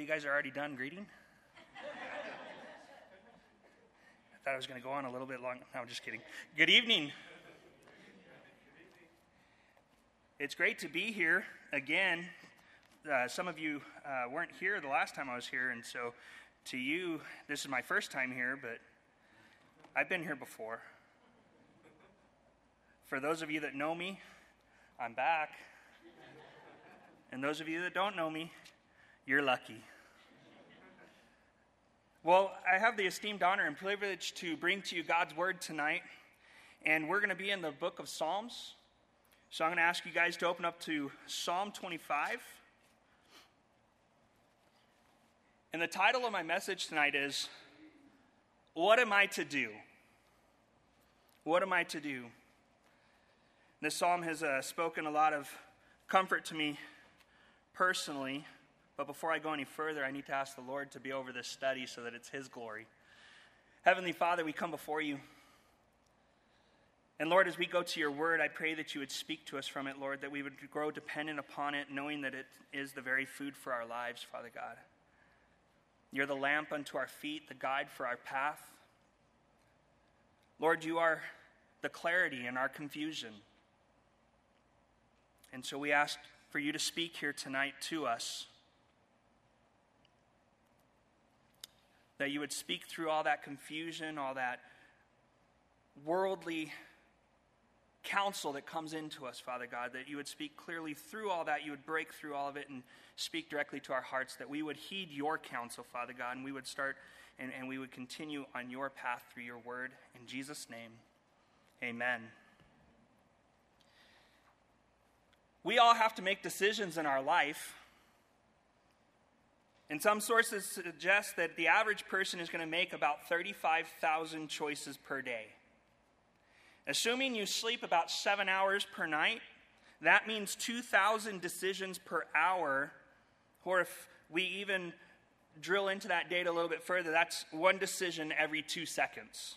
you guys are already done greeting? I thought I was going to go on a little bit long. No, I'm just kidding. Good evening. It's great to be here again. Uh, some of you uh, weren't here the last time I was here, and so to you, this is my first time here, but I've been here before. For those of you that know me, I'm back. And those of you that don't know me, you're lucky. Well, I have the esteemed honor and privilege to bring to you God's word tonight. And we're going to be in the book of Psalms. So I'm going to ask you guys to open up to Psalm 25. And the title of my message tonight is What Am I to Do? What am I to do? This psalm has uh, spoken a lot of comfort to me personally. But before I go any further, I need to ask the Lord to be over this study so that it's His glory. Heavenly Father, we come before you. And Lord, as we go to your word, I pray that you would speak to us from it, Lord, that we would grow dependent upon it, knowing that it is the very food for our lives, Father God. You're the lamp unto our feet, the guide for our path. Lord, you are the clarity in our confusion. And so we ask for you to speak here tonight to us. That you would speak through all that confusion, all that worldly counsel that comes into us, Father God, that you would speak clearly through all that, you would break through all of it and speak directly to our hearts, that we would heed your counsel, Father God, and we would start and, and we would continue on your path through your word. In Jesus' name, amen. We all have to make decisions in our life. And some sources suggest that the average person is going to make about 35,000 choices per day. Assuming you sleep about seven hours per night, that means 2,000 decisions per hour. Or if we even drill into that data a little bit further, that's one decision every two seconds.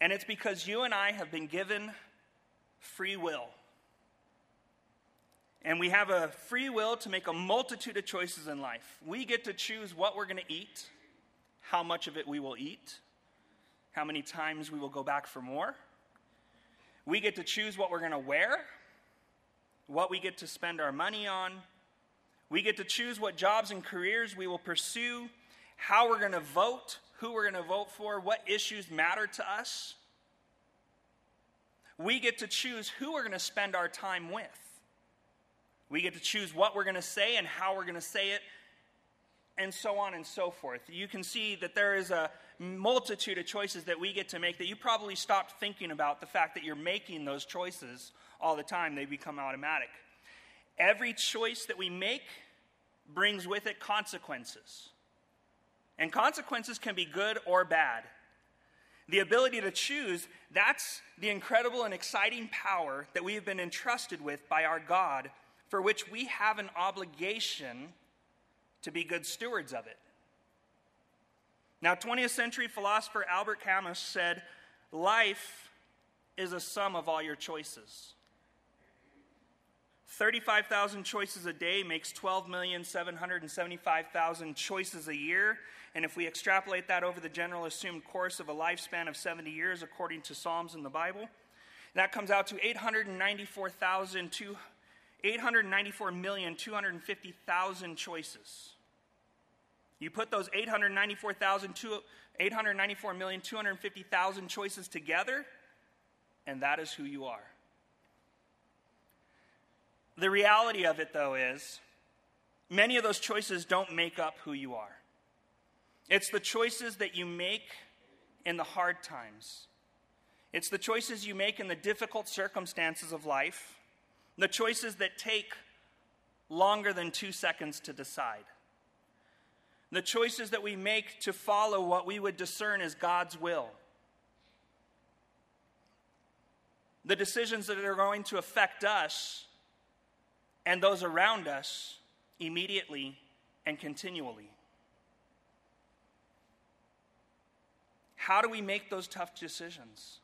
And it's because you and I have been given free will. And we have a free will to make a multitude of choices in life. We get to choose what we're going to eat, how much of it we will eat, how many times we will go back for more. We get to choose what we're going to wear, what we get to spend our money on. We get to choose what jobs and careers we will pursue, how we're going to vote, who we're going to vote for, what issues matter to us. We get to choose who we're going to spend our time with. We get to choose what we're going to say and how we're going to say it, and so on and so forth. You can see that there is a multitude of choices that we get to make that you probably stopped thinking about the fact that you're making those choices all the time, they become automatic. Every choice that we make brings with it consequences. And consequences can be good or bad. The ability to choose, that's the incredible and exciting power that we have been entrusted with by our God for which we have an obligation to be good stewards of it. Now, 20th century philosopher Albert Camus said, Life is a sum of all your choices. 35,000 choices a day makes 12,775,000 choices a year. And if we extrapolate that over the general assumed course of a lifespan of 70 years, according to Psalms in the Bible, that comes out to 894,200. 894,250,000 choices. You put those 894,250,000 choices together, and that is who you are. The reality of it, though, is many of those choices don't make up who you are. It's the choices that you make in the hard times, it's the choices you make in the difficult circumstances of life the choices that take longer than two seconds to decide. The choices that we make to follow what we would discern as God's will. The decisions that are going to affect us and those around us immediately and continually. How do we make those tough decisions?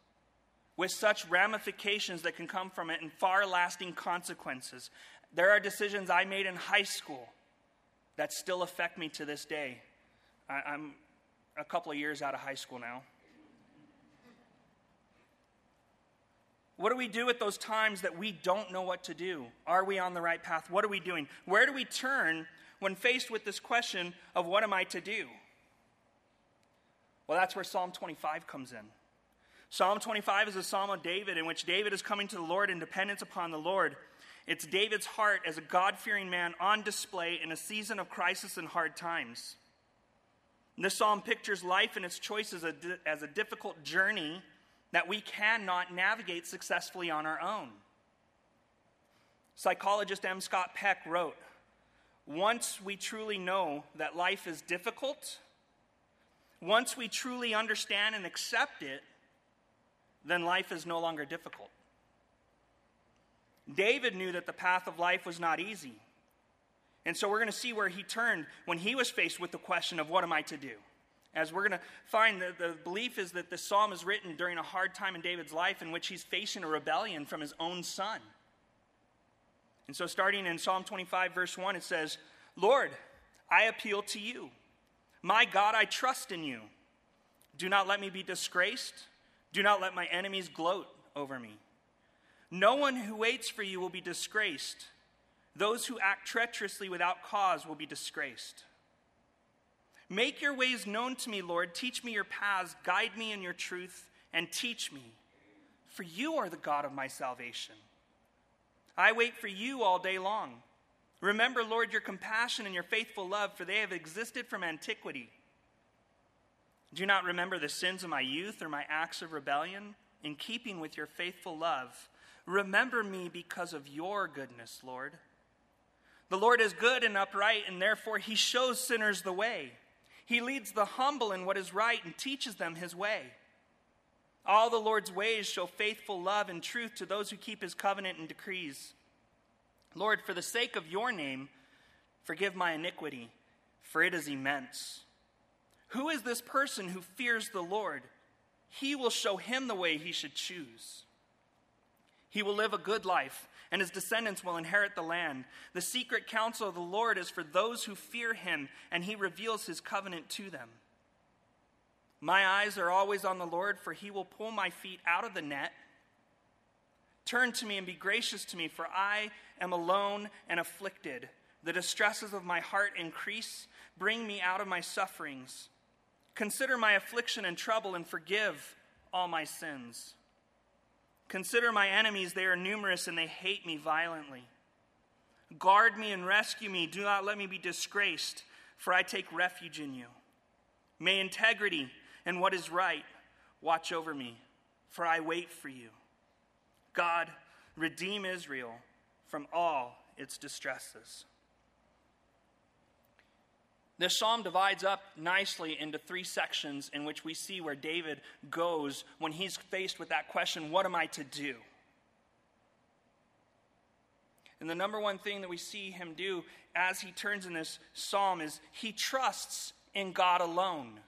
With such ramifications that can come from it and far lasting consequences. There are decisions I made in high school that still affect me to this day. I, I'm a couple of years out of high school now. What do we do at those times that we don't know what to do? Are we on the right path? What are we doing? Where do we turn when faced with this question of what am I to do? Well, that's where Psalm 25 comes in. Psalm 25 is a psalm of David in which David is coming to the Lord in dependence upon the Lord. It's David's heart as a God fearing man on display in a season of crisis and hard times. This psalm pictures life and its choices as a difficult journey that we cannot navigate successfully on our own. Psychologist M. Scott Peck wrote Once we truly know that life is difficult, once we truly understand and accept it, then life is no longer difficult. David knew that the path of life was not easy. And so we're going to see where he turned when he was faced with the question of what am I to do? As we're going to find, the, the belief is that the psalm is written during a hard time in David's life in which he's facing a rebellion from his own son. And so, starting in Psalm 25, verse 1, it says, Lord, I appeal to you. My God, I trust in you. Do not let me be disgraced. Do not let my enemies gloat over me. No one who waits for you will be disgraced. Those who act treacherously without cause will be disgraced. Make your ways known to me, Lord. Teach me your paths. Guide me in your truth and teach me. For you are the God of my salvation. I wait for you all day long. Remember, Lord, your compassion and your faithful love, for they have existed from antiquity. Do not remember the sins of my youth or my acts of rebellion. In keeping with your faithful love, remember me because of your goodness, Lord. The Lord is good and upright, and therefore he shows sinners the way. He leads the humble in what is right and teaches them his way. All the Lord's ways show faithful love and truth to those who keep his covenant and decrees. Lord, for the sake of your name, forgive my iniquity, for it is immense. Who is this person who fears the Lord? He will show him the way he should choose. He will live a good life and his descendants will inherit the land. The secret counsel of the Lord is for those who fear him, and he reveals his covenant to them. My eyes are always on the Lord, for he will pull my feet out of the net. Turn to me and be gracious to me, for I am alone and afflicted. The distresses of my heart increase. Bring me out of my sufferings. Consider my affliction and trouble, and forgive all my sins. Consider my enemies, they are numerous and they hate me violently. Guard me and rescue me. Do not let me be disgraced, for I take refuge in you. May integrity and what is right watch over me, for I wait for you. God, redeem Israel from all its distresses. This psalm divides up nicely into three sections in which we see where David goes when he's faced with that question what am I to do? And the number one thing that we see him do as he turns in this psalm is he trusts in God alone.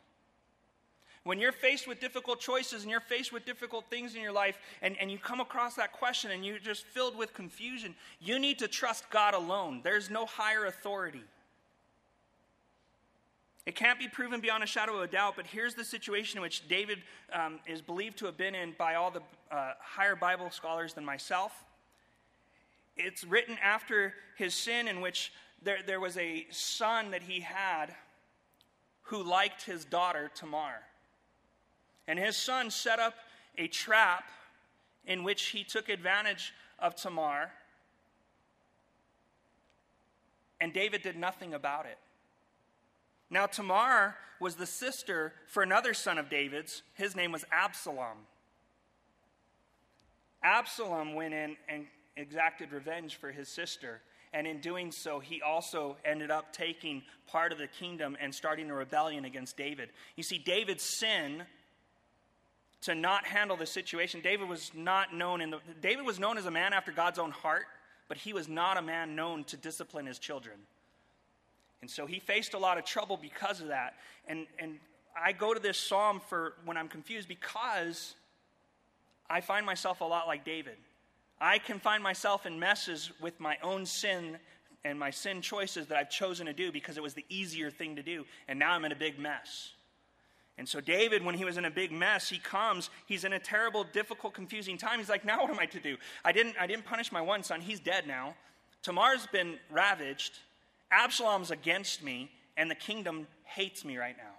When you're faced with difficult choices and you're faced with difficult things in your life and, and you come across that question and you're just filled with confusion, you need to trust God alone. There's no higher authority. It can't be proven beyond a shadow of a doubt, but here's the situation in which David um, is believed to have been in by all the uh, higher Bible scholars than myself. It's written after his sin, in which there, there was a son that he had who liked his daughter, Tamar. And his son set up a trap in which he took advantage of Tamar, and David did nothing about it. Now, Tamar was the sister for another son of David's. His name was Absalom. Absalom went in and exacted revenge for his sister. And in doing so, he also ended up taking part of the kingdom and starting a rebellion against David. You see, David's sin to not handle the situation, David was not known in the David was known as a man after God's own heart, but he was not a man known to discipline his children. And so he faced a lot of trouble because of that. And, and I go to this psalm for when I'm confused because I find myself a lot like David. I can find myself in messes with my own sin and my sin choices that I've chosen to do because it was the easier thing to do, and now I'm in a big mess. And so, David, when he was in a big mess, he comes, he's in a terrible, difficult, confusing time. He's like, Now what am I to do? I didn't, I didn't punish my one son, he's dead now. Tamar's been ravaged, Absalom's against me, and the kingdom hates me right now.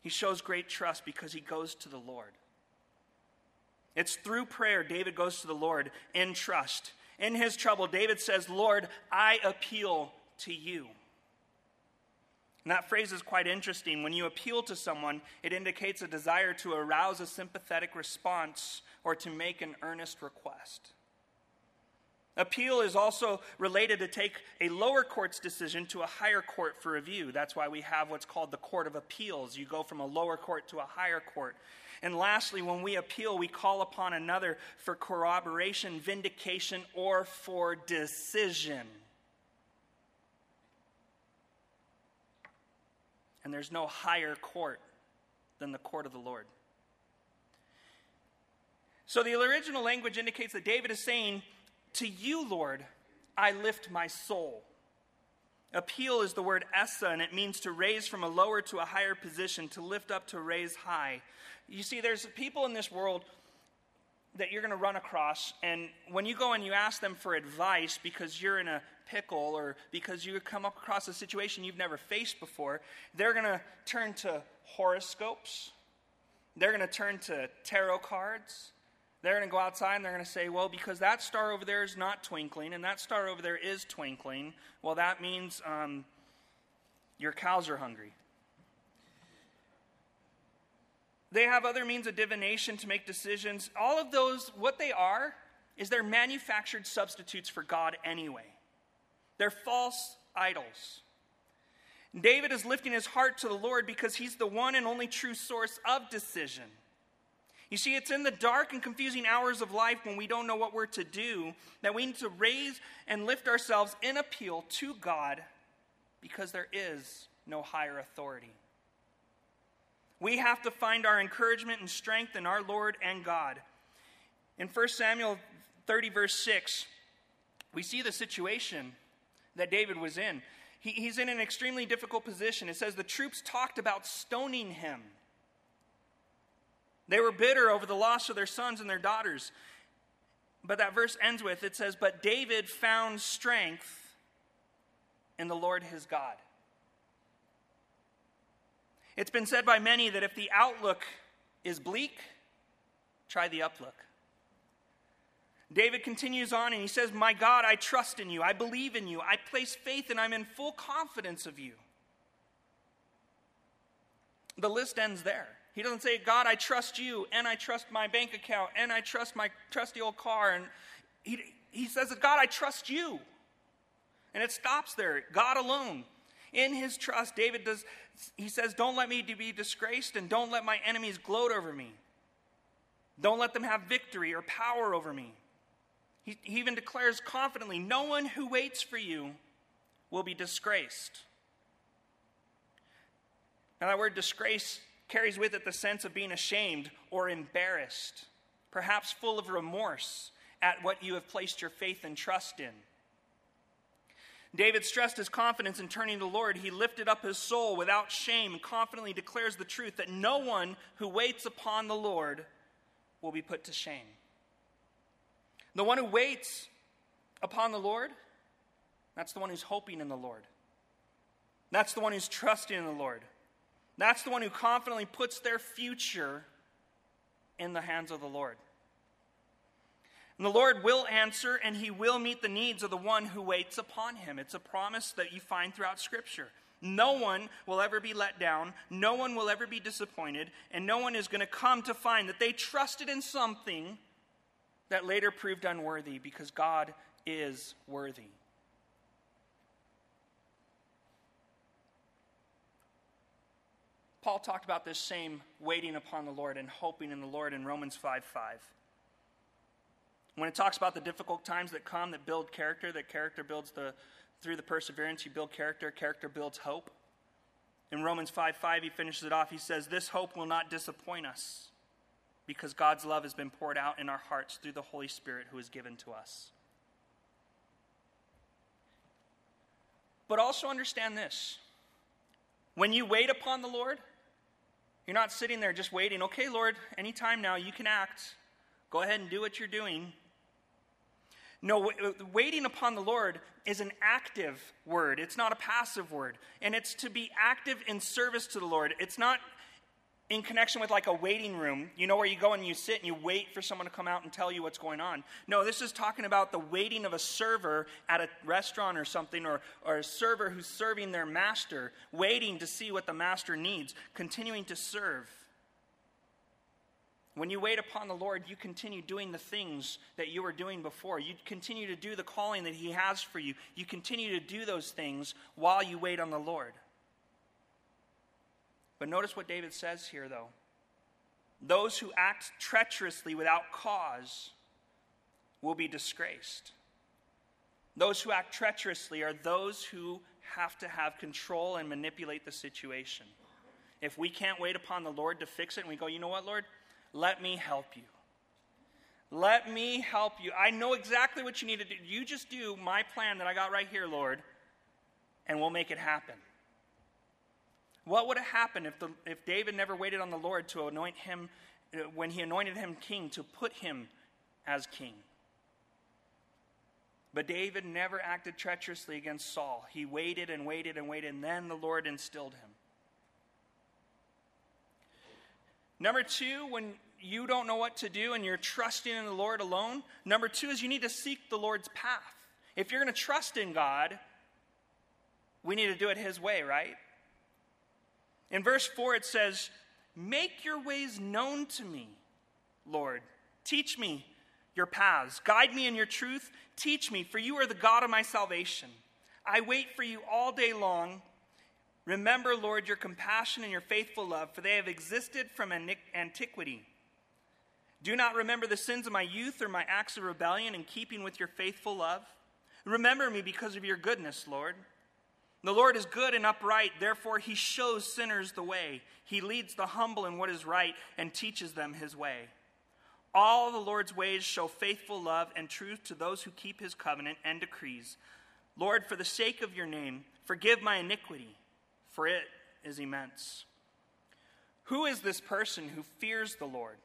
He shows great trust because he goes to the Lord. It's through prayer David goes to the Lord in trust. In his trouble, David says, Lord, I appeal to you. And that phrase is quite interesting. When you appeal to someone, it indicates a desire to arouse a sympathetic response or to make an earnest request. Appeal is also related to take a lower court's decision to a higher court for review. That's why we have what's called the Court of Appeals. You go from a lower court to a higher court. And lastly, when we appeal, we call upon another for corroboration, vindication, or for decision. And there's no higher court than the court of the Lord. So the original language indicates that David is saying, To you, Lord, I lift my soul. Appeal is the word essa, and it means to raise from a lower to a higher position, to lift up to raise high. You see, there's people in this world that you're going to run across, and when you go and you ask them for advice because you're in a pickle or because you come up across a situation you've never faced before, they're going to turn to horoscopes, they're going to turn to tarot cards. They're going to go outside and they're going to say, well, because that star over there is not twinkling and that star over there is twinkling, well, that means um, your cows are hungry. They have other means of divination to make decisions. All of those, what they are, is they're manufactured substitutes for God anyway. They're false idols. David is lifting his heart to the Lord because he's the one and only true source of decision. You see, it's in the dark and confusing hours of life when we don't know what we're to do that we need to raise and lift ourselves in appeal to God because there is no higher authority. We have to find our encouragement and strength in our Lord and God. In 1 Samuel 30, verse 6, we see the situation that David was in. He, he's in an extremely difficult position. It says the troops talked about stoning him. They were bitter over the loss of their sons and their daughters. But that verse ends with it says, But David found strength in the Lord his God. It's been said by many that if the outlook is bleak, try the uplook. David continues on and he says, My God, I trust in you. I believe in you. I place faith and I'm in full confidence of you. The list ends there. He doesn't say, God, I trust you, and I trust my bank account, and I trust my trusty old car. And he, he says, God, I trust you. And it stops there. God alone. In his trust, David does, he says, Don't let me be disgraced, and don't let my enemies gloat over me. Don't let them have victory or power over me. He, he even declares confidently, No one who waits for you will be disgraced. Now, that word disgrace carries with it the sense of being ashamed or embarrassed, perhaps full of remorse at what you have placed your faith and trust in. David stressed his confidence in turning to the Lord. He lifted up his soul without shame and confidently declares the truth that no one who waits upon the Lord will be put to shame. The one who waits upon the Lord, that's the one who's hoping in the Lord. That's the one who's trusting in the Lord. That's the one who confidently puts their future in the hands of the Lord. And the Lord will answer and he will meet the needs of the one who waits upon him. It's a promise that you find throughout Scripture. No one will ever be let down, no one will ever be disappointed, and no one is going to come to find that they trusted in something that later proved unworthy because God is worthy. Paul talked about this same waiting upon the Lord and hoping in the Lord in Romans 5 5. When it talks about the difficult times that come that build character, that character builds the, through the perseverance, you build character, character builds hope. In Romans 5 5, he finishes it off. He says, This hope will not disappoint us because God's love has been poured out in our hearts through the Holy Spirit who is given to us. But also understand this when you wait upon the Lord, you're not sitting there just waiting, okay, Lord, anytime now you can act. Go ahead and do what you're doing. No, waiting upon the Lord is an active word. It's not a passive word. And it's to be active in service to the Lord. It's not in connection with like a waiting room, you know, where you go and you sit and you wait for someone to come out and tell you what's going on. No, this is talking about the waiting of a server at a restaurant or something, or, or a server who's serving their master, waiting to see what the master needs, continuing to serve. When you wait upon the Lord, you continue doing the things that you were doing before. You continue to do the calling that He has for you. You continue to do those things while you wait on the Lord. But notice what David says here, though. Those who act treacherously without cause will be disgraced. Those who act treacherously are those who have to have control and manipulate the situation. If we can't wait upon the Lord to fix it and we go, you know what, Lord? Let me help you. Let me help you. I know exactly what you need to do. You just do my plan that I got right here, Lord, and we'll make it happen. What would have happened if, the, if David never waited on the Lord to anoint him, uh, when he anointed him king, to put him as king? But David never acted treacherously against Saul. He waited and waited and waited, and then the Lord instilled him. Number two, when you don't know what to do and you're trusting in the Lord alone, number two is you need to seek the Lord's path. If you're going to trust in God, we need to do it His way, right? In verse 4, it says, Make your ways known to me, Lord. Teach me your paths. Guide me in your truth. Teach me, for you are the God of my salvation. I wait for you all day long. Remember, Lord, your compassion and your faithful love, for they have existed from antiquity. Do not remember the sins of my youth or my acts of rebellion in keeping with your faithful love. Remember me because of your goodness, Lord. The Lord is good and upright, therefore, he shows sinners the way. He leads the humble in what is right and teaches them his way. All the Lord's ways show faithful love and truth to those who keep his covenant and decrees. Lord, for the sake of your name, forgive my iniquity, for it is immense. Who is this person who fears the Lord?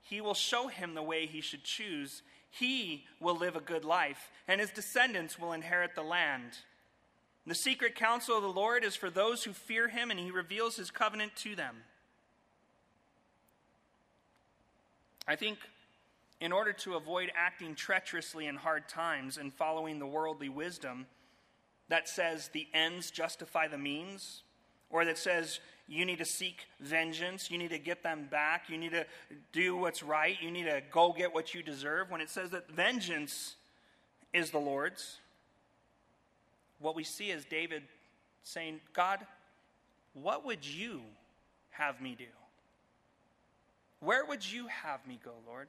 He will show him the way he should choose. He will live a good life, and his descendants will inherit the land. The secret counsel of the Lord is for those who fear him, and he reveals his covenant to them. I think in order to avoid acting treacherously in hard times and following the worldly wisdom that says the ends justify the means, or that says you need to seek vengeance, you need to get them back, you need to do what's right, you need to go get what you deserve, when it says that vengeance is the Lord's, what we see is David saying, God, what would you have me do? Where would you have me go, Lord?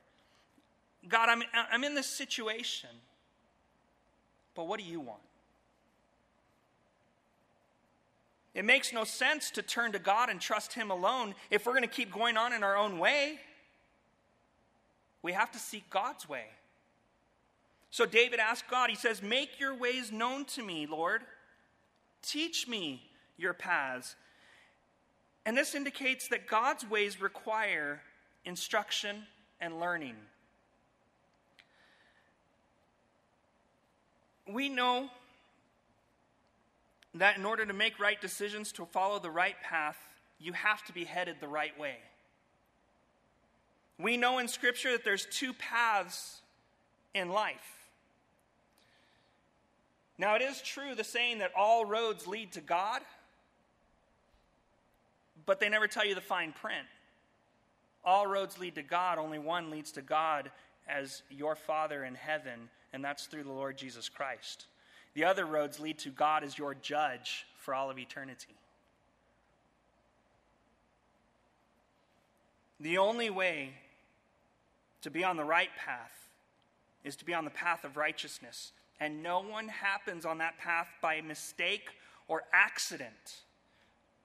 God, I'm, I'm in this situation, but what do you want? It makes no sense to turn to God and trust Him alone if we're going to keep going on in our own way. We have to seek God's way. So David asked God, he says, Make your ways known to me, Lord. Teach me your paths. And this indicates that God's ways require instruction and learning. We know that in order to make right decisions, to follow the right path, you have to be headed the right way. We know in Scripture that there's two paths in life. Now, it is true the saying that all roads lead to God, but they never tell you the fine print. All roads lead to God, only one leads to God as your Father in heaven, and that's through the Lord Jesus Christ. The other roads lead to God as your judge for all of eternity. The only way to be on the right path is to be on the path of righteousness and no one happens on that path by mistake or accident.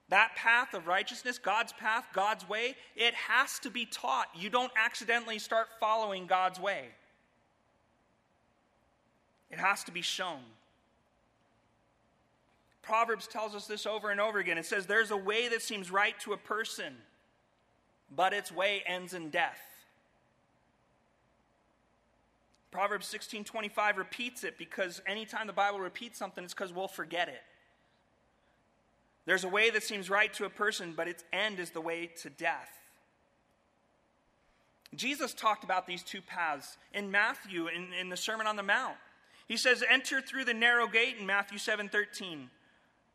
That path of righteousness, God's path, God's way, it has to be taught. You don't accidentally start following God's way. It has to be shown. Proverbs tells us this over and over again. It says, There's a way that seems right to a person, but its way ends in death. Proverbs 16:25 repeats it because anytime the Bible repeats something, it's because we'll forget it. There's a way that seems right to a person, but its end is the way to death. Jesus talked about these two paths in Matthew in, in the Sermon on the Mount. He says, Enter through the narrow gate in Matthew 7:13.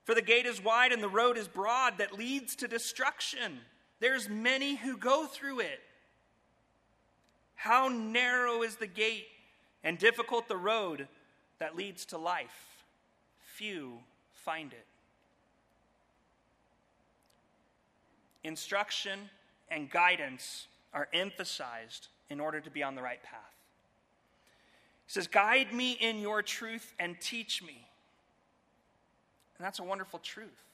For the gate is wide and the road is broad that leads to destruction. There's many who go through it. How narrow is the gate and difficult the road that leads to life. Few find it. Instruction and guidance are emphasized in order to be on the right path. He says, Guide me in your truth and teach me. And that's a wonderful truth.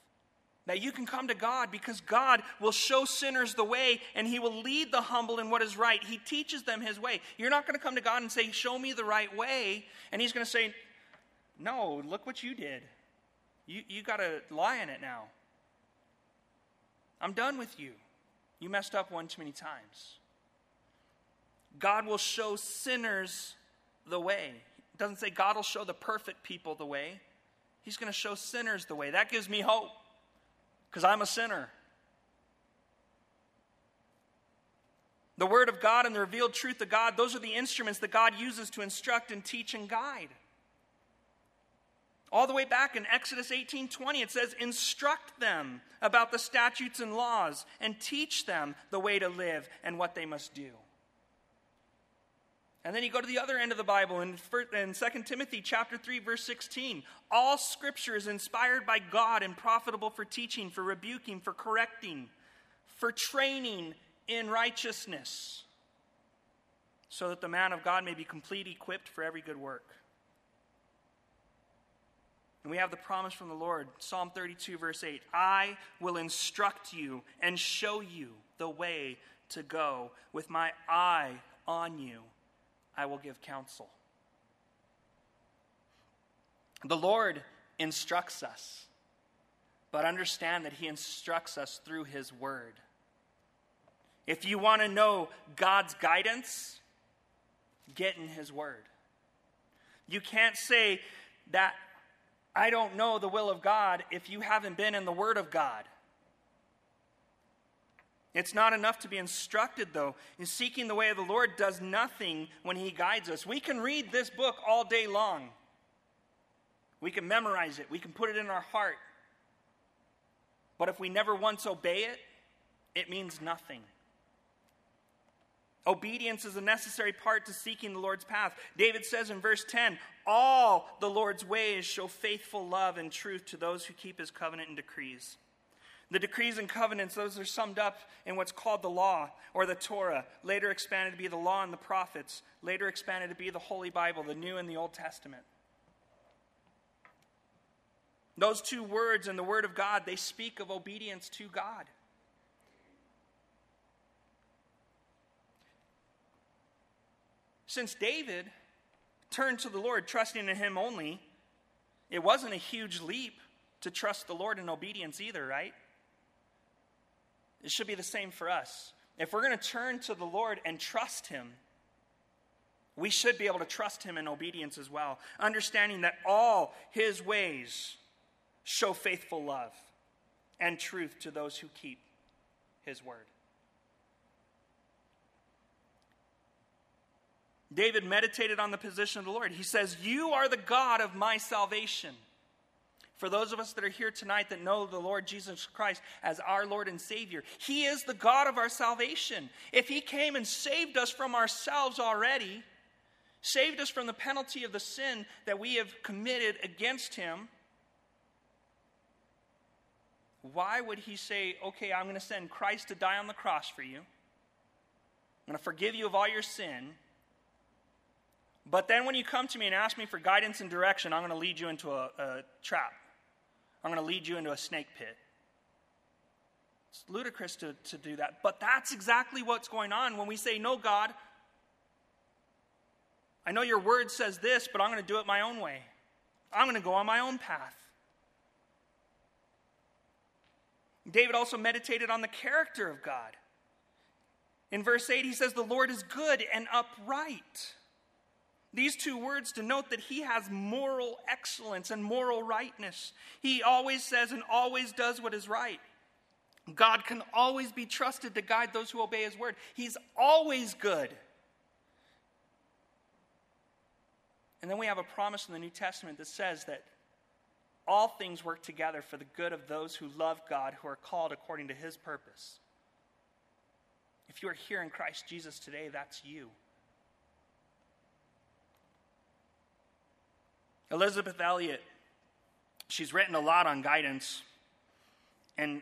That you can come to God because God will show sinners the way and He will lead the humble in what is right. He teaches them His way. You're not going to come to God and say, Show me the right way. And He's going to say, No, look what you did. You, you got to lie in it now. I'm done with you. You messed up one too many times. God will show sinners the way. It doesn't say God will show the perfect people the way. He's going to show sinners the way. That gives me hope because I'm a sinner. The Word of God and the revealed truth of God, those are the instruments that God uses to instruct and teach and guide. All the way back in Exodus 18:20 it says instruct them about the statutes and laws and teach them the way to live and what they must do. And then you go to the other end of the Bible in, in 2 Timothy chapter 3 verse 16. All scripture is inspired by God and profitable for teaching, for rebuking, for correcting, for training in righteousness, so that the man of God may be complete equipped for every good work. And we have the promise from the Lord, Psalm 32 verse 8, I will instruct you and show you the way to go with my eye on you I will give counsel. The Lord instructs us, but understand that He instructs us through His Word. If you want to know God's guidance, get in His Word. You can't say that I don't know the will of God if you haven't been in the Word of God. It's not enough to be instructed, though. In seeking the way of the Lord does nothing when He guides us. We can read this book all day long, we can memorize it, we can put it in our heart. But if we never once obey it, it means nothing. Obedience is a necessary part to seeking the Lord's path. David says in verse 10 All the Lord's ways show faithful love and truth to those who keep his covenant and decrees. The decrees and covenants, those are summed up in what's called the law or the Torah, later expanded to be the law and the prophets, later expanded to be the Holy Bible, the New and the Old Testament. Those two words in the Word of God, they speak of obedience to God. Since David turned to the Lord, trusting in Him only, it wasn't a huge leap to trust the Lord in obedience either, right? It should be the same for us. If we're going to turn to the Lord and trust Him, we should be able to trust Him in obedience as well, understanding that all His ways show faithful love and truth to those who keep His word. David meditated on the position of the Lord. He says, You are the God of my salvation. For those of us that are here tonight that know the Lord Jesus Christ as our Lord and Savior, He is the God of our salvation. If He came and saved us from ourselves already, saved us from the penalty of the sin that we have committed against Him, why would He say, Okay, I'm going to send Christ to die on the cross for you? I'm going to forgive you of all your sin. But then when you come to me and ask me for guidance and direction, I'm going to lead you into a, a trap. I'm going to lead you into a snake pit. It's ludicrous to, to do that. But that's exactly what's going on when we say, No, God, I know your word says this, but I'm going to do it my own way. I'm going to go on my own path. David also meditated on the character of God. In verse 8, he says, The Lord is good and upright. These two words denote that he has moral excellence and moral rightness. He always says and always does what is right. God can always be trusted to guide those who obey his word. He's always good. And then we have a promise in the New Testament that says that all things work together for the good of those who love God, who are called according to his purpose. If you are here in Christ Jesus today, that's you. Elisabeth Elliot, she's written a lot on guidance. And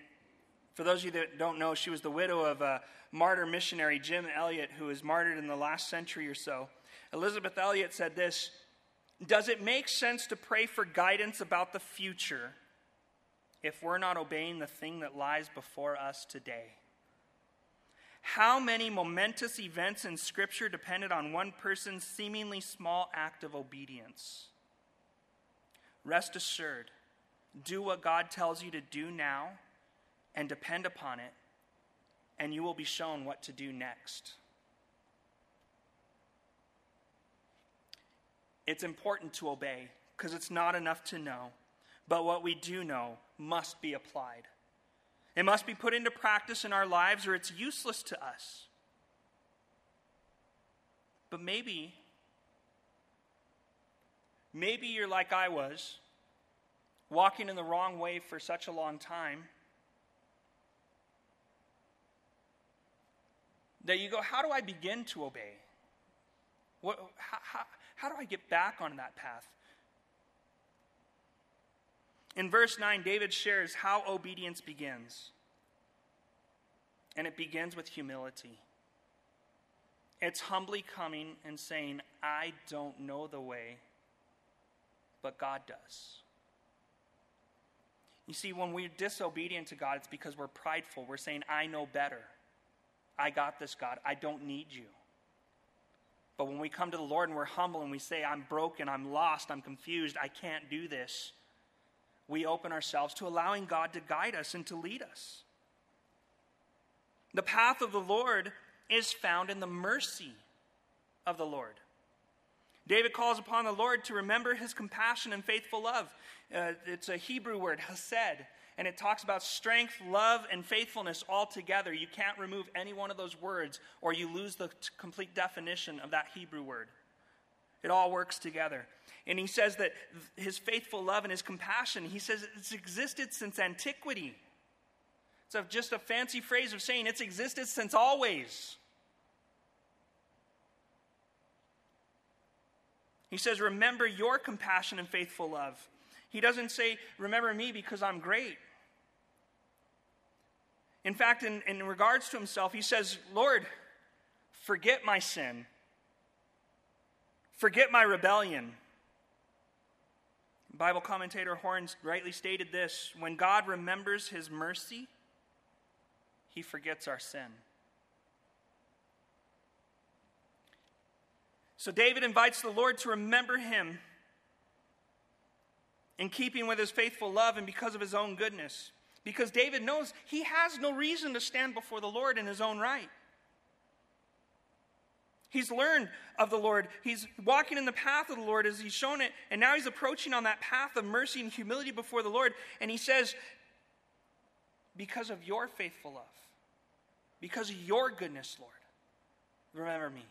for those of you that don't know, she was the widow of a martyr missionary, Jim Elliot, who was martyred in the last century or so. Elisabeth Elliot said this Does it make sense to pray for guidance about the future if we're not obeying the thing that lies before us today? How many momentous events in Scripture depended on one person's seemingly small act of obedience? Rest assured, do what God tells you to do now and depend upon it, and you will be shown what to do next. It's important to obey because it's not enough to know, but what we do know must be applied. It must be put into practice in our lives or it's useless to us. But maybe Maybe you're like I was, walking in the wrong way for such a long time. That you go, how do I begin to obey? What, how, how, how do I get back on that path? In verse 9, David shares how obedience begins. And it begins with humility. It's humbly coming and saying, I don't know the way but God does. You see, when we're disobedient to God, it's because we're prideful. We're saying, I know better. I got this, God. I don't need you. But when we come to the Lord and we're humble and we say, I'm broken, I'm lost, I'm confused, I can't do this, we open ourselves to allowing God to guide us and to lead us. The path of the Lord is found in the mercy of the Lord. David calls upon the Lord to remember his compassion and faithful love. Uh, it's a Hebrew word, hesed, and it talks about strength, love, and faithfulness all together. You can't remove any one of those words, or you lose the t- complete definition of that Hebrew word. It all works together. And he says that his faithful love and his compassion, he says it's existed since antiquity. It's a, just a fancy phrase of saying it's existed since always. He says, Remember your compassion and faithful love. He doesn't say, Remember me because I'm great. In fact, in, in regards to himself, he says, Lord, forget my sin, forget my rebellion. Bible commentator Horns rightly stated this when God remembers his mercy, he forgets our sin. So David invites the Lord to remember him in keeping with his faithful love and because of his own goodness. Because David knows he has no reason to stand before the Lord in his own right. He's learned of the Lord. He's walking in the path of the Lord as he's shown it. And now he's approaching on that path of mercy and humility before the Lord. And he says, Because of your faithful love, because of your goodness, Lord, remember me.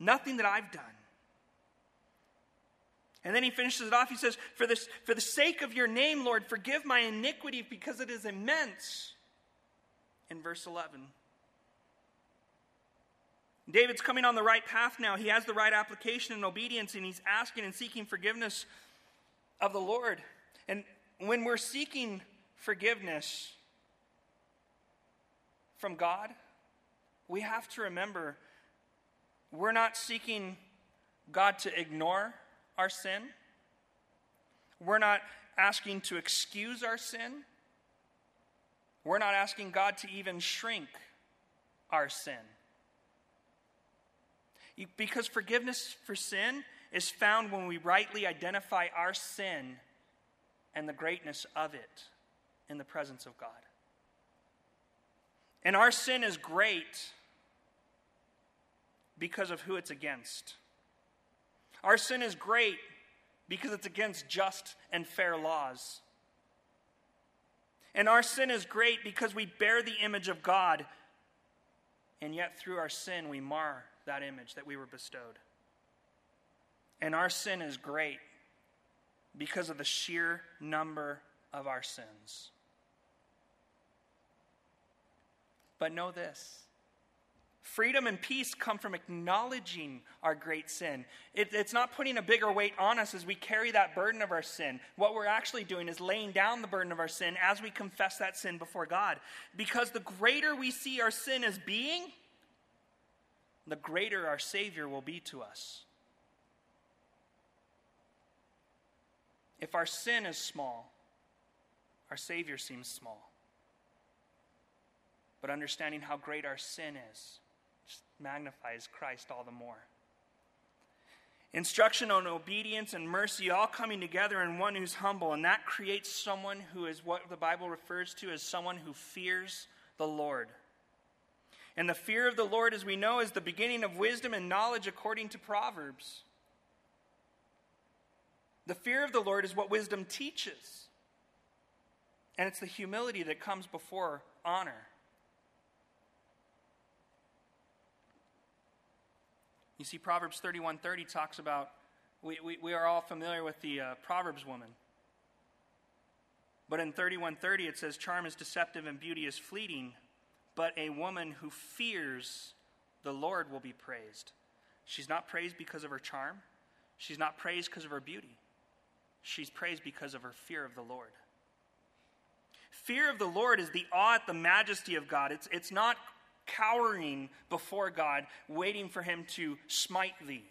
Nothing that I've done. And then he finishes it off. He says, for, this, for the sake of your name, Lord, forgive my iniquity because it is immense. In verse 11. David's coming on the right path now. He has the right application and obedience, and he's asking and seeking forgiveness of the Lord. And when we're seeking forgiveness from God, we have to remember we're not seeking God to ignore our sin. We're not asking to excuse our sin. We're not asking God to even shrink our sin. Because forgiveness for sin is found when we rightly identify our sin and the greatness of it in the presence of God. And our sin is great because of who it's against. Our sin is great because it's against just and fair laws. And our sin is great because we bear the image of God, and yet through our sin we mar that image that we were bestowed. And our sin is great because of the sheer number of our sins. But know this freedom and peace come from acknowledging our great sin. It, it's not putting a bigger weight on us as we carry that burden of our sin. What we're actually doing is laying down the burden of our sin as we confess that sin before God. Because the greater we see our sin as being, the greater our Savior will be to us. If our sin is small, our Savior seems small. But understanding how great our sin is magnifies Christ all the more. Instruction on obedience and mercy all coming together in one who's humble, and that creates someone who is what the Bible refers to as someone who fears the Lord. And the fear of the Lord, as we know, is the beginning of wisdom and knowledge according to Proverbs. The fear of the Lord is what wisdom teaches. And it's the humility that comes before honor. You see, Proverbs 31:30 talks about we, we, we, are all familiar with the uh, Proverbs woman. But in 31:30 it says, "Charm is deceptive and beauty is fleeting, but a woman who fears the Lord will be praised." She's not praised because of her charm. She's not praised because of her beauty. She's praised because of her fear of the Lord. Fear of the Lord is the awe at the majesty of God. It's, it's not cowering before God, waiting for him to smite thee.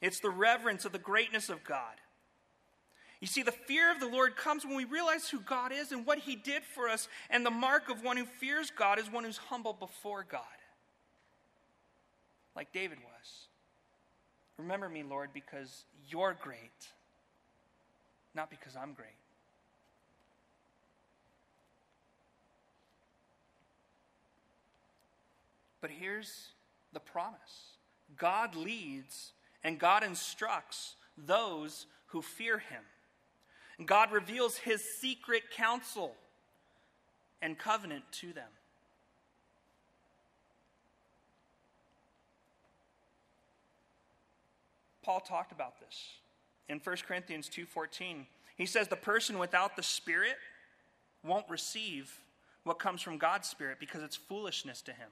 It's the reverence of the greatness of God. You see, the fear of the Lord comes when we realize who God is and what he did for us, and the mark of one who fears God is one who's humble before God, like David was. Remember me, Lord, because you're great not because I'm great. But here's the promise God leads and God instructs those who fear him. God reveals his secret counsel and covenant to them. Paul talked about this in 1 Corinthians 2:14. He says the person without the spirit won't receive what comes from God's spirit because it's foolishness to him.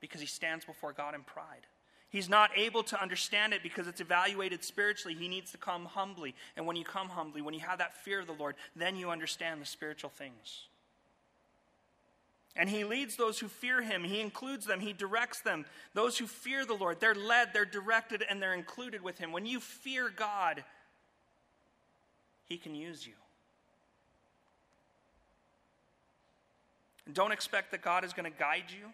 Because he stands before God in pride. He's not able to understand it because it's evaluated spiritually. He needs to come humbly. And when you come humbly, when you have that fear of the Lord, then you understand the spiritual things. And he leads those who fear him. He includes them. He directs them. Those who fear the Lord, they're led, they're directed, and they're included with him. When you fear God, he can use you. Don't expect that God is going to guide you,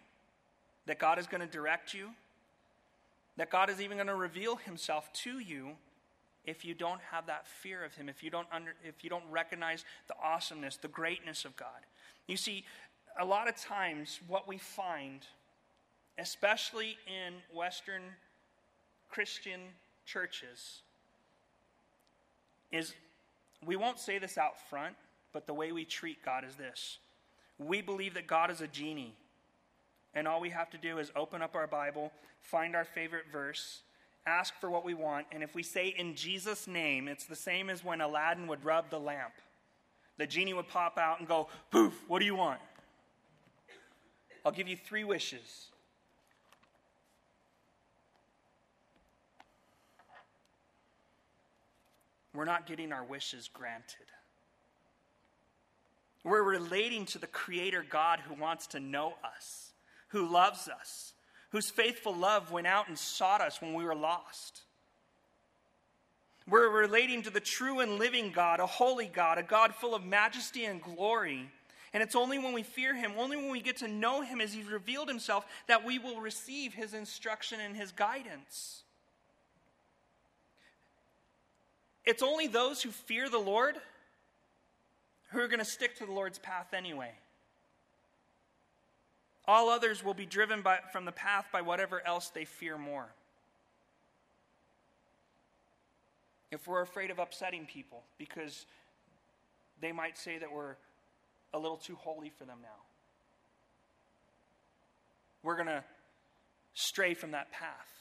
that God is going to direct you, that God is even going to reveal himself to you if you don't have that fear of him, if you don't, under, if you don't recognize the awesomeness, the greatness of God. You see, a lot of times, what we find, especially in Western Christian churches, is we won't say this out front, but the way we treat God is this. We believe that God is a genie, and all we have to do is open up our Bible, find our favorite verse, ask for what we want, and if we say in Jesus' name, it's the same as when Aladdin would rub the lamp. The genie would pop out and go, Poof, what do you want? I'll give you three wishes. We're not getting our wishes granted. We're relating to the Creator God who wants to know us, who loves us, whose faithful love went out and sought us when we were lost. We're relating to the true and living God, a holy God, a God full of majesty and glory And it's only when we fear Him, only when we get to know Him as He's revealed Himself, that we will receive His instruction and His guidance. It's only those who fear the Lord who are going to stick to the Lord's path anyway. All others will be driven by, from the path by whatever else they fear more. If we're afraid of upsetting people because they might say that we're a little too holy for them now, we're going to stray from that path.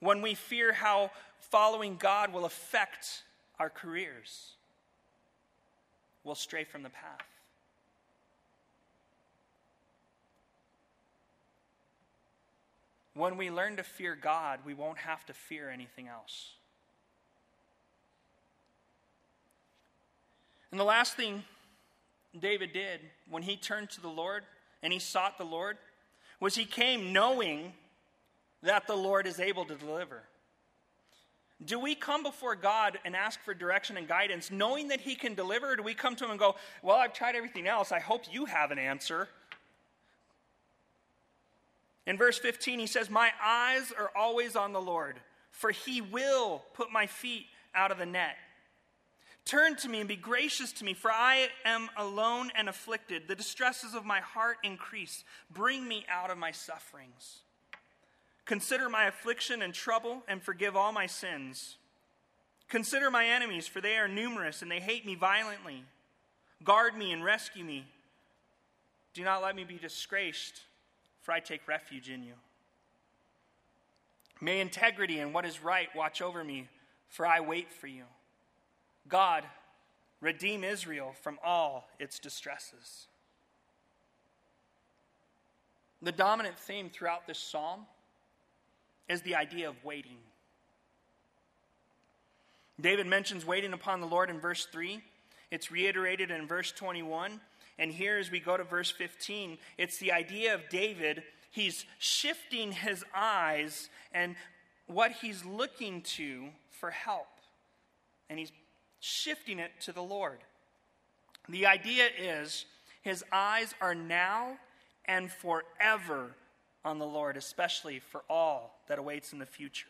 When we fear how following God will affect our careers, we'll stray from the path. When we learn to fear God, we won't have to fear anything else. And the last thing David did when he turned to the Lord and he sought the Lord was he came knowing that the Lord is able to deliver. Do we come before God and ask for direction and guidance knowing that He can deliver? Or do we come to Him and go, Well, I've tried everything else. I hope you have an answer? In verse 15, he says, My eyes are always on the Lord, for He will put my feet out of the net. Turn to me and be gracious to me, for I am alone and afflicted. The distresses of my heart increase. Bring me out of my sufferings. Consider my affliction and trouble, and forgive all my sins. Consider my enemies, for they are numerous, and they hate me violently. Guard me and rescue me. Do not let me be disgraced, for I take refuge in you. May integrity and what is right watch over me, for I wait for you. God, redeem Israel from all its distresses. The dominant theme throughout this psalm is the idea of waiting. David mentions waiting upon the Lord in verse 3. It's reiterated in verse 21. And here, as we go to verse 15, it's the idea of David. He's shifting his eyes and what he's looking to for help. And he's shifting it to the Lord. The idea is his eyes are now and forever on the Lord, especially for all that awaits in the future.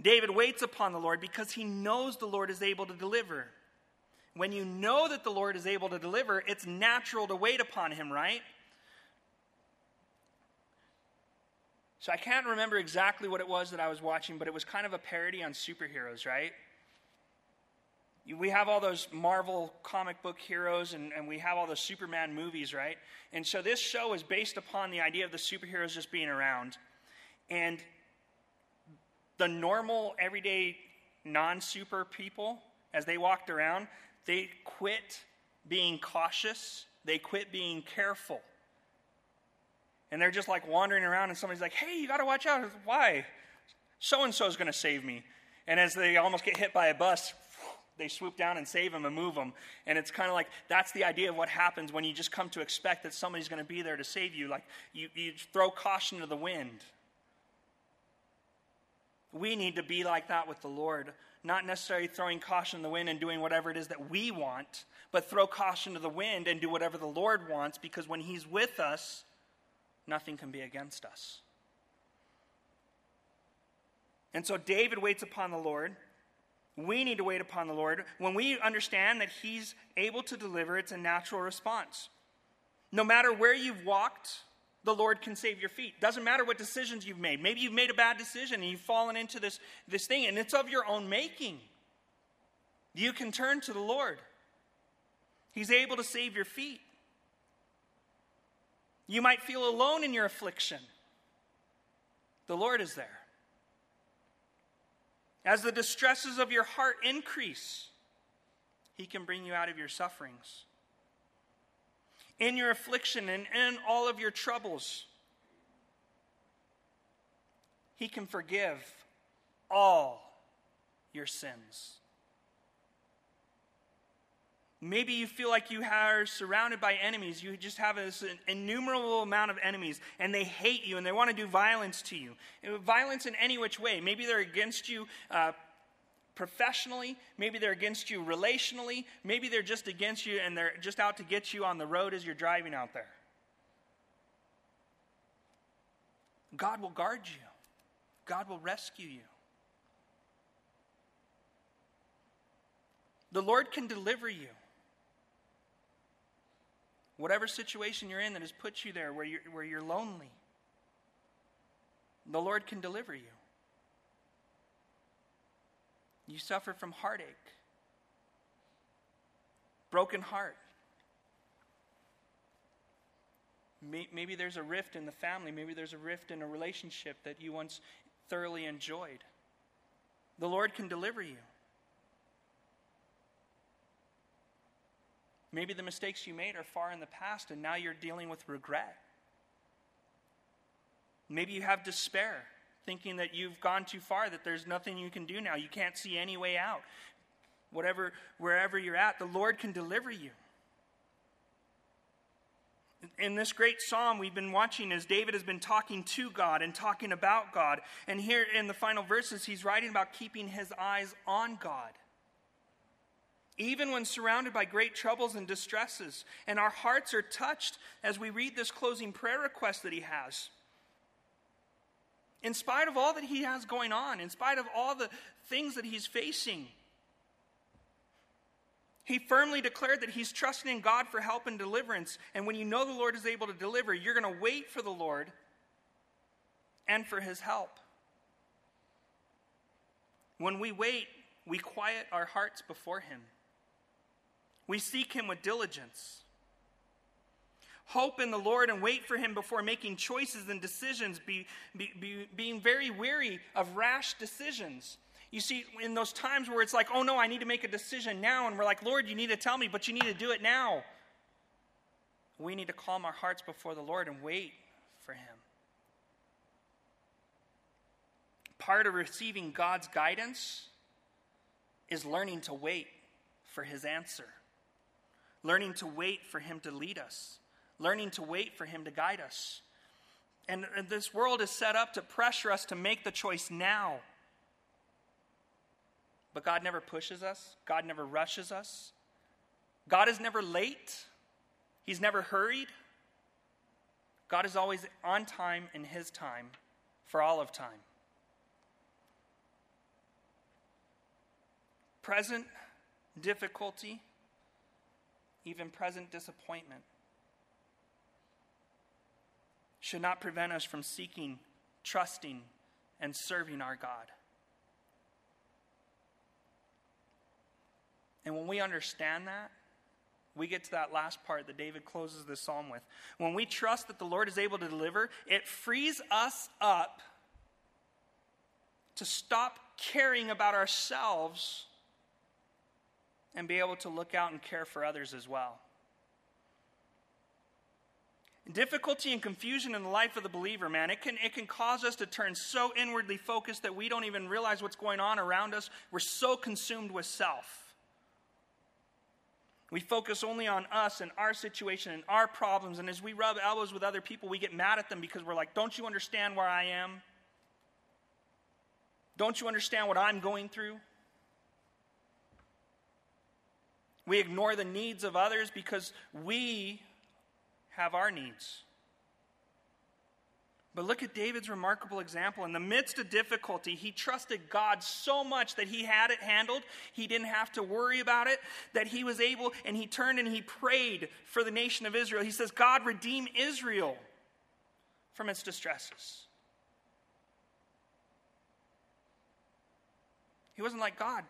David waits upon the Lord because he knows the Lord is able to deliver. When you know that the Lord is able to deliver, it's natural to wait upon him, right? So I can't remember exactly what it was that I was watching, but it was kind of a parody on superheroes, right? we have all those Marvel comic book heroes and, and we have all the Superman movies, right? And so this show is based upon the idea of the superheroes just being around. And the normal, everyday, non super people, as they walked around, they quit being cautious, they quit being careful. And they're just like wandering around, and somebody's like, hey, you got to watch out. Why? So and so is going to save me. And as they almost get hit by a bus, they swoop down and save them and move them. And it's kind of like that's the idea of what happens when you just come to expect that somebody's going to be there to save you. Like you, you throw caution to the wind. We need to be like that with the Lord, not necessarily throwing caution to the wind and doing whatever it is that we want, but throw caution to the wind and do whatever the Lord wants because when He's with us, nothing can be against us. And so David waits upon the Lord. We need to wait upon the Lord. When we understand that He's able to deliver, it's a natural response. No matter where you've walked, the Lord can save your feet. Doesn't matter what decisions you've made. Maybe you've made a bad decision and you've fallen into this, this thing, and it's of your own making. You can turn to the Lord. He's able to save your feet. You might feel alone in your affliction. The Lord is there. As the distresses of your heart increase, He can bring you out of your sufferings. In your affliction and in all of your troubles, He can forgive all your sins. Maybe you feel like you are surrounded by enemies. You just have this innumerable amount of enemies, and they hate you and they want to do violence to you. Violence in any which way. Maybe they're against you uh, professionally, maybe they're against you relationally, maybe they're just against you and they're just out to get you on the road as you're driving out there. God will guard you, God will rescue you. The Lord can deliver you. Whatever situation you're in that has put you there where you're, where you're lonely, the Lord can deliver you. You suffer from heartache, broken heart. Maybe there's a rift in the family. Maybe there's a rift in a relationship that you once thoroughly enjoyed. The Lord can deliver you. Maybe the mistakes you made are far in the past and now you're dealing with regret. Maybe you have despair thinking that you've gone too far, that there's nothing you can do now. You can't see any way out. Whatever, wherever you're at, the Lord can deliver you. In this great psalm we've been watching as David has been talking to God and talking about God. And here in the final verses, he's writing about keeping his eyes on God. Even when surrounded by great troubles and distresses, and our hearts are touched as we read this closing prayer request that he has in spite of all that he has going on, in spite of all the things that he's facing. He firmly declared that he's trusting in God for help and deliverance. And when you know the Lord is able to deliver, you're going to wait for the Lord and for his help. When we wait, we quiet our hearts before him. We seek him with diligence. Hope in the Lord and wait for Him before making choices and decisions, be, be, be, being very weary of rash decisions. You see, in those times where it's like, oh no, I need to make a decision now, and we're like, Lord, you need to tell me, but you need to do it now. We need to calm our hearts before the Lord and wait for Him. Part of receiving God's guidance is learning to wait for His answer, learning to wait for Him to lead us learning to wait for Him to guide us. And this world is set up to pressure us to make the choice now. But God never pushes us, God never rushes us. God is never late, He's never hurried. God is always on time in His time for all of time. Present difficulty, even present disappointment should not prevent us from seeking, trusting, and serving our God. And when we understand that, we get to that last part that David closes this psalm with. When we trust that the Lord is able to deliver, it frees us up to stop caring about ourselves and be able to look out and care for others as well. Difficulty and confusion in the life of the believer, man, it can, it can cause us to turn so inwardly focused that we don't even realize what's going on around us. We're so consumed with self. We focus only on us and our situation and our problems. And as we rub elbows with other people, we get mad at them because we're like, Don't you understand where I am? Don't you understand what I'm going through? We ignore the needs of others because we have our needs. But look at David's remarkable example. In the midst of difficulty, he trusted God so much that he had it handled. He didn't have to worry about it, that he was able, and he turned and he prayed for the nation of Israel. He says, God, redeem Israel from its distresses. He wasn't like, God,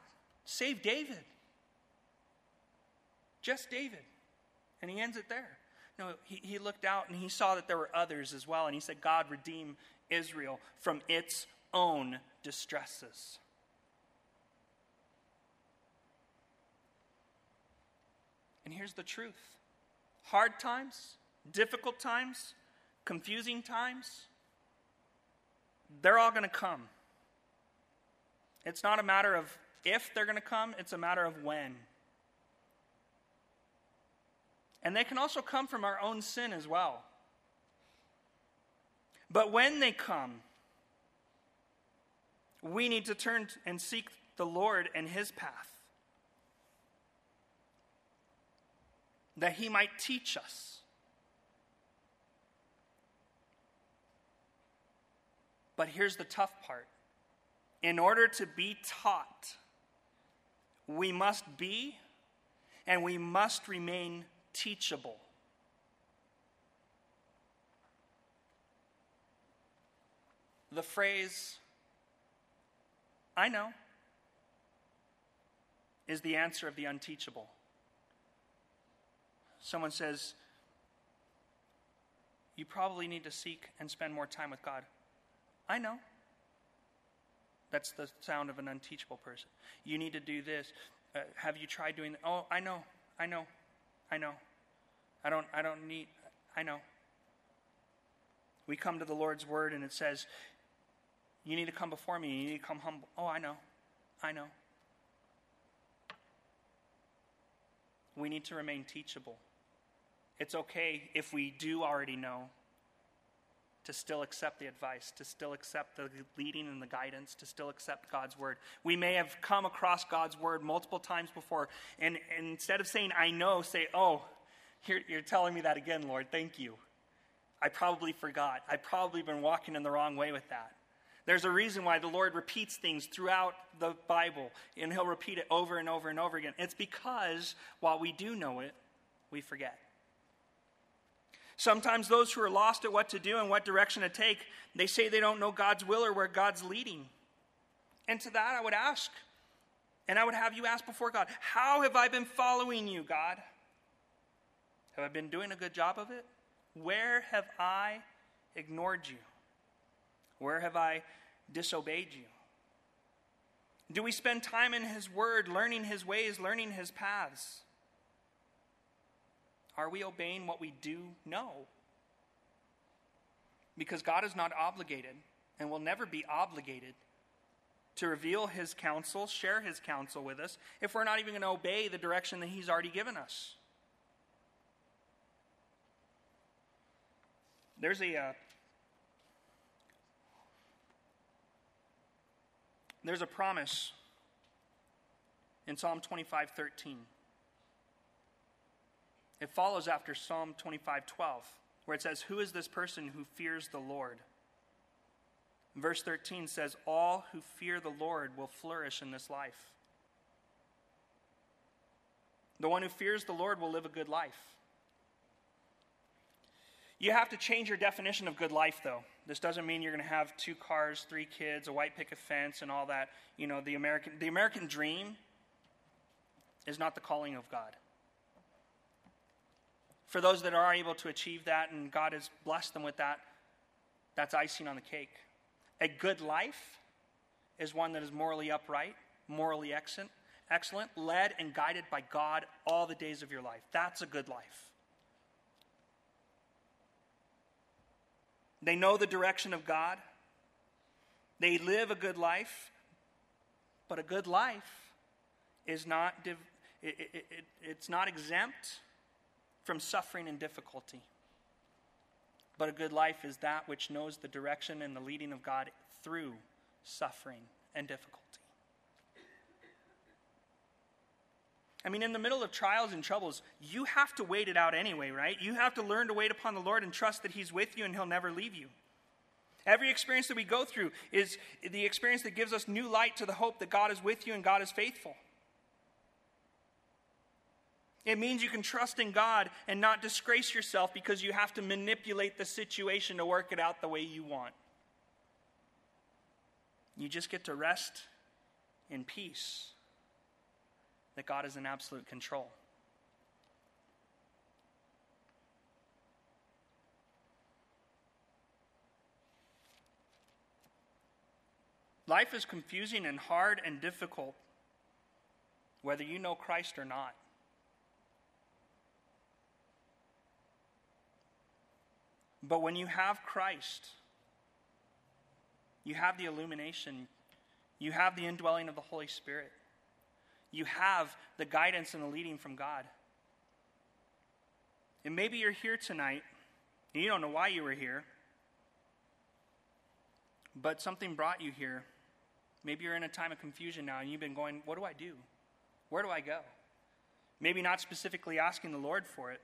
save David. Just David. And he ends it there. No, he, he looked out and he saw that there were others as well. And he said, God, redeem Israel from its own distresses. And here's the truth hard times, difficult times, confusing times, they're all going to come. It's not a matter of if they're going to come, it's a matter of when. And they can also come from our own sin as well. But when they come, we need to turn and seek the Lord and his path. That he might teach us. But here's the tough part in order to be taught, we must be and we must remain teachable. The phrase, I know, is the answer of the unteachable. Someone says, You probably need to seek and spend more time with God. I know. That's the sound of an unteachable person. You need to do this. Uh, have you tried doing? Oh, I know. I know. I know. I don't I don't need I know. We come to the Lord's word and it says, You need to come before me, you need to come humble. Oh, I know. I know. We need to remain teachable. It's okay if we do already know to still accept the advice, to still accept the leading and the guidance, to still accept God's word. We may have come across God's word multiple times before, and, and instead of saying, I know, say, Oh, you're, you're telling me that again, Lord. Thank you. I probably forgot. I've probably been walking in the wrong way with that. There's a reason why the Lord repeats things throughout the Bible, and He'll repeat it over and over and over again. It's because while we do know it, we forget. Sometimes those who are lost at what to do and what direction to take, they say they don't know God's will or where God's leading. And to that, I would ask, and I would have you ask before God, How have I been following you, God? Have I been doing a good job of it? Where have I ignored you? Where have I disobeyed you? Do we spend time in His Word, learning His ways, learning His paths? Are we obeying what we do know? Because God is not obligated and will never be obligated to reveal his counsel, share his counsel with us, if we're not even going to obey the direction that he's already given us. There's a uh, there's a promise in Psalm 25:13. It follows after Psalm 25:12, where it says, "Who is this person who fears the Lord?" Verse 13 says, "All who fear the Lord will flourish in this life." The one who fears the Lord will live a good life. You have to change your definition of good life, though. This doesn't mean you're going to have two cars, three kids, a white picket fence, and all that. You know, the American, the American dream is not the calling of God for those that are able to achieve that and God has blessed them with that, that's icing on the cake. A good life is one that is morally upright, morally excellent, excellent, led and guided by God all the days of your life. That's a good life. They know the direction of God. They live a good life, but a good life is not div- it, it, it, it's not exempt from suffering and difficulty. But a good life is that which knows the direction and the leading of God through suffering and difficulty. I mean, in the middle of trials and troubles, you have to wait it out anyway, right? You have to learn to wait upon the Lord and trust that He's with you and He'll never leave you. Every experience that we go through is the experience that gives us new light to the hope that God is with you and God is faithful. It means you can trust in God and not disgrace yourself because you have to manipulate the situation to work it out the way you want. You just get to rest in peace that God is in absolute control. Life is confusing and hard and difficult, whether you know Christ or not. But when you have Christ, you have the illumination, you have the indwelling of the Holy Spirit, you have the guidance and the leading from God. And maybe you're here tonight and you don't know why you were here, but something brought you here. Maybe you're in a time of confusion now and you've been going, What do I do? Where do I go? Maybe not specifically asking the Lord for it.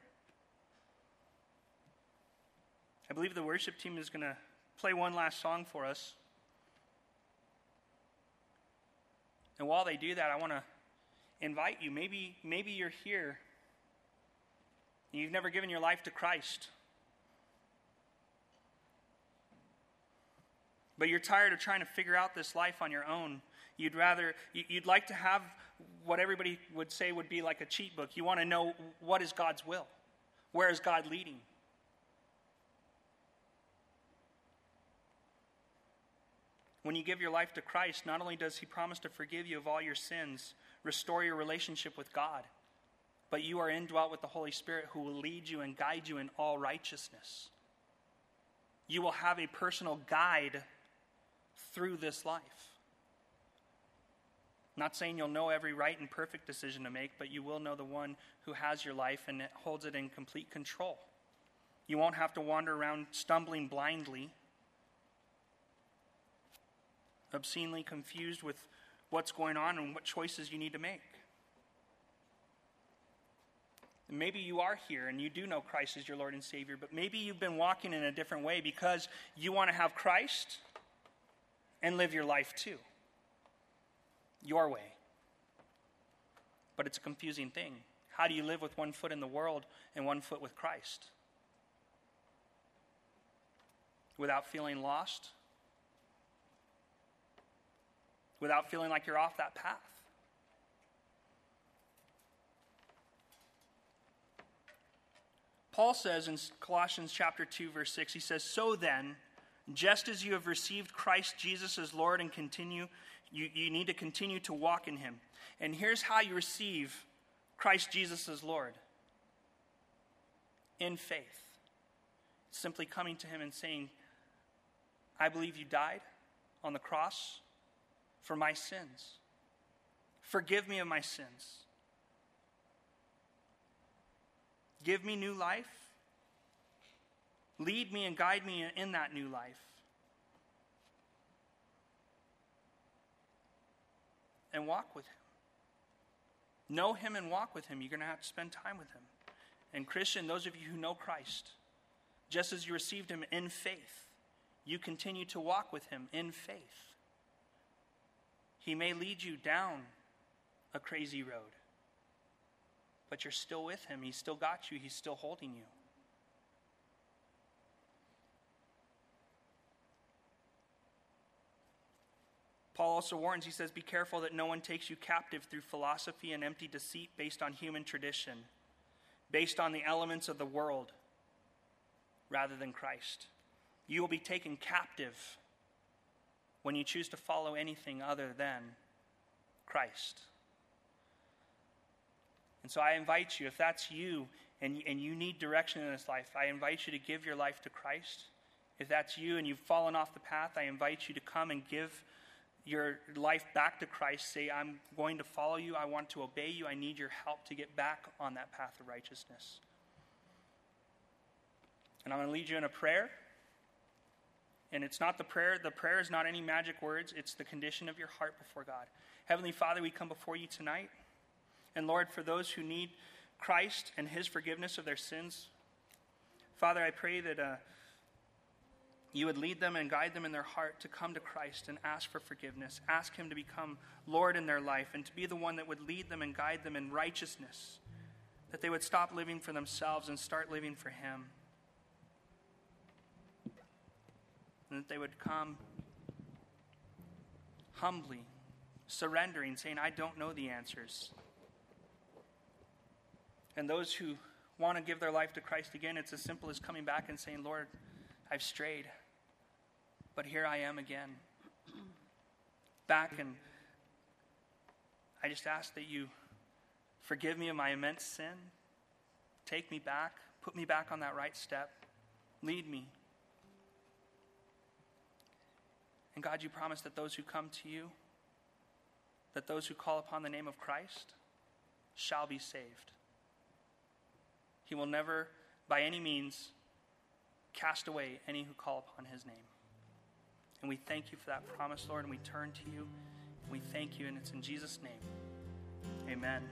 I believe the worship team is going to play one last song for us. And while they do that, I want to invite you. Maybe, maybe you're here. You've never given your life to Christ. But you're tired of trying to figure out this life on your own. You'd rather, you'd like to have what everybody would say would be like a cheat book. You want to know what is God's will? Where is God leading? When you give your life to Christ, not only does He promise to forgive you of all your sins, restore your relationship with God, but you are indwelt with the Holy Spirit who will lead you and guide you in all righteousness. You will have a personal guide through this life. Not saying you'll know every right and perfect decision to make, but you will know the one who has your life and holds it in complete control. You won't have to wander around stumbling blindly, obscenely confused with what's going on and what choices you need to make. Maybe you are here and you do know Christ as your Lord and Savior, but maybe you've been walking in a different way because you want to have Christ and live your life too. Your way. But it's a confusing thing. How do you live with one foot in the world and one foot with Christ? Without feeling lost? Without feeling like you're off that path? Paul says in Colossians chapter 2 verse 6 he says so then just as you have received Christ Jesus as Lord and continue, you, you need to continue to walk in him. And here's how you receive Christ Jesus as Lord in faith. Simply coming to him and saying, I believe you died on the cross for my sins. Forgive me of my sins. Give me new life Lead me and guide me in that new life. And walk with Him. Know Him and walk with Him. You're going to have to spend time with Him. And, Christian, those of you who know Christ, just as you received Him in faith, you continue to walk with Him in faith. He may lead you down a crazy road, but you're still with Him. He's still got you, He's still holding you. Paul also warns, he says, Be careful that no one takes you captive through philosophy and empty deceit based on human tradition, based on the elements of the world rather than Christ. You will be taken captive when you choose to follow anything other than Christ. And so I invite you, if that's you and, and you need direction in this life, I invite you to give your life to Christ. If that's you and you've fallen off the path, I invite you to come and give your life back to Christ, say, I'm going to follow you, I want to obey you, I need your help to get back on that path of righteousness. And I'm going to lead you in a prayer. And it's not the prayer, the prayer is not any magic words, it's the condition of your heart before God. Heavenly Father, we come before you tonight. And Lord, for those who need Christ and his forgiveness of their sins, Father, I pray that. Uh, you would lead them and guide them in their heart to come to Christ and ask for forgiveness, ask Him to become Lord in their life, and to be the one that would lead them and guide them in righteousness, that they would stop living for themselves and start living for Him. And that they would come humbly, surrendering, saying, I don't know the answers. And those who want to give their life to Christ again, it's as simple as coming back and saying, Lord, I've strayed. But here I am again. Back, and I just ask that you forgive me of my immense sin. Take me back. Put me back on that right step. Lead me. And God, you promise that those who come to you, that those who call upon the name of Christ, shall be saved. He will never, by any means, cast away any who call upon his name. And we thank you for that promise, Lord, and we turn to you. And we thank you, and it's in Jesus' name. Amen.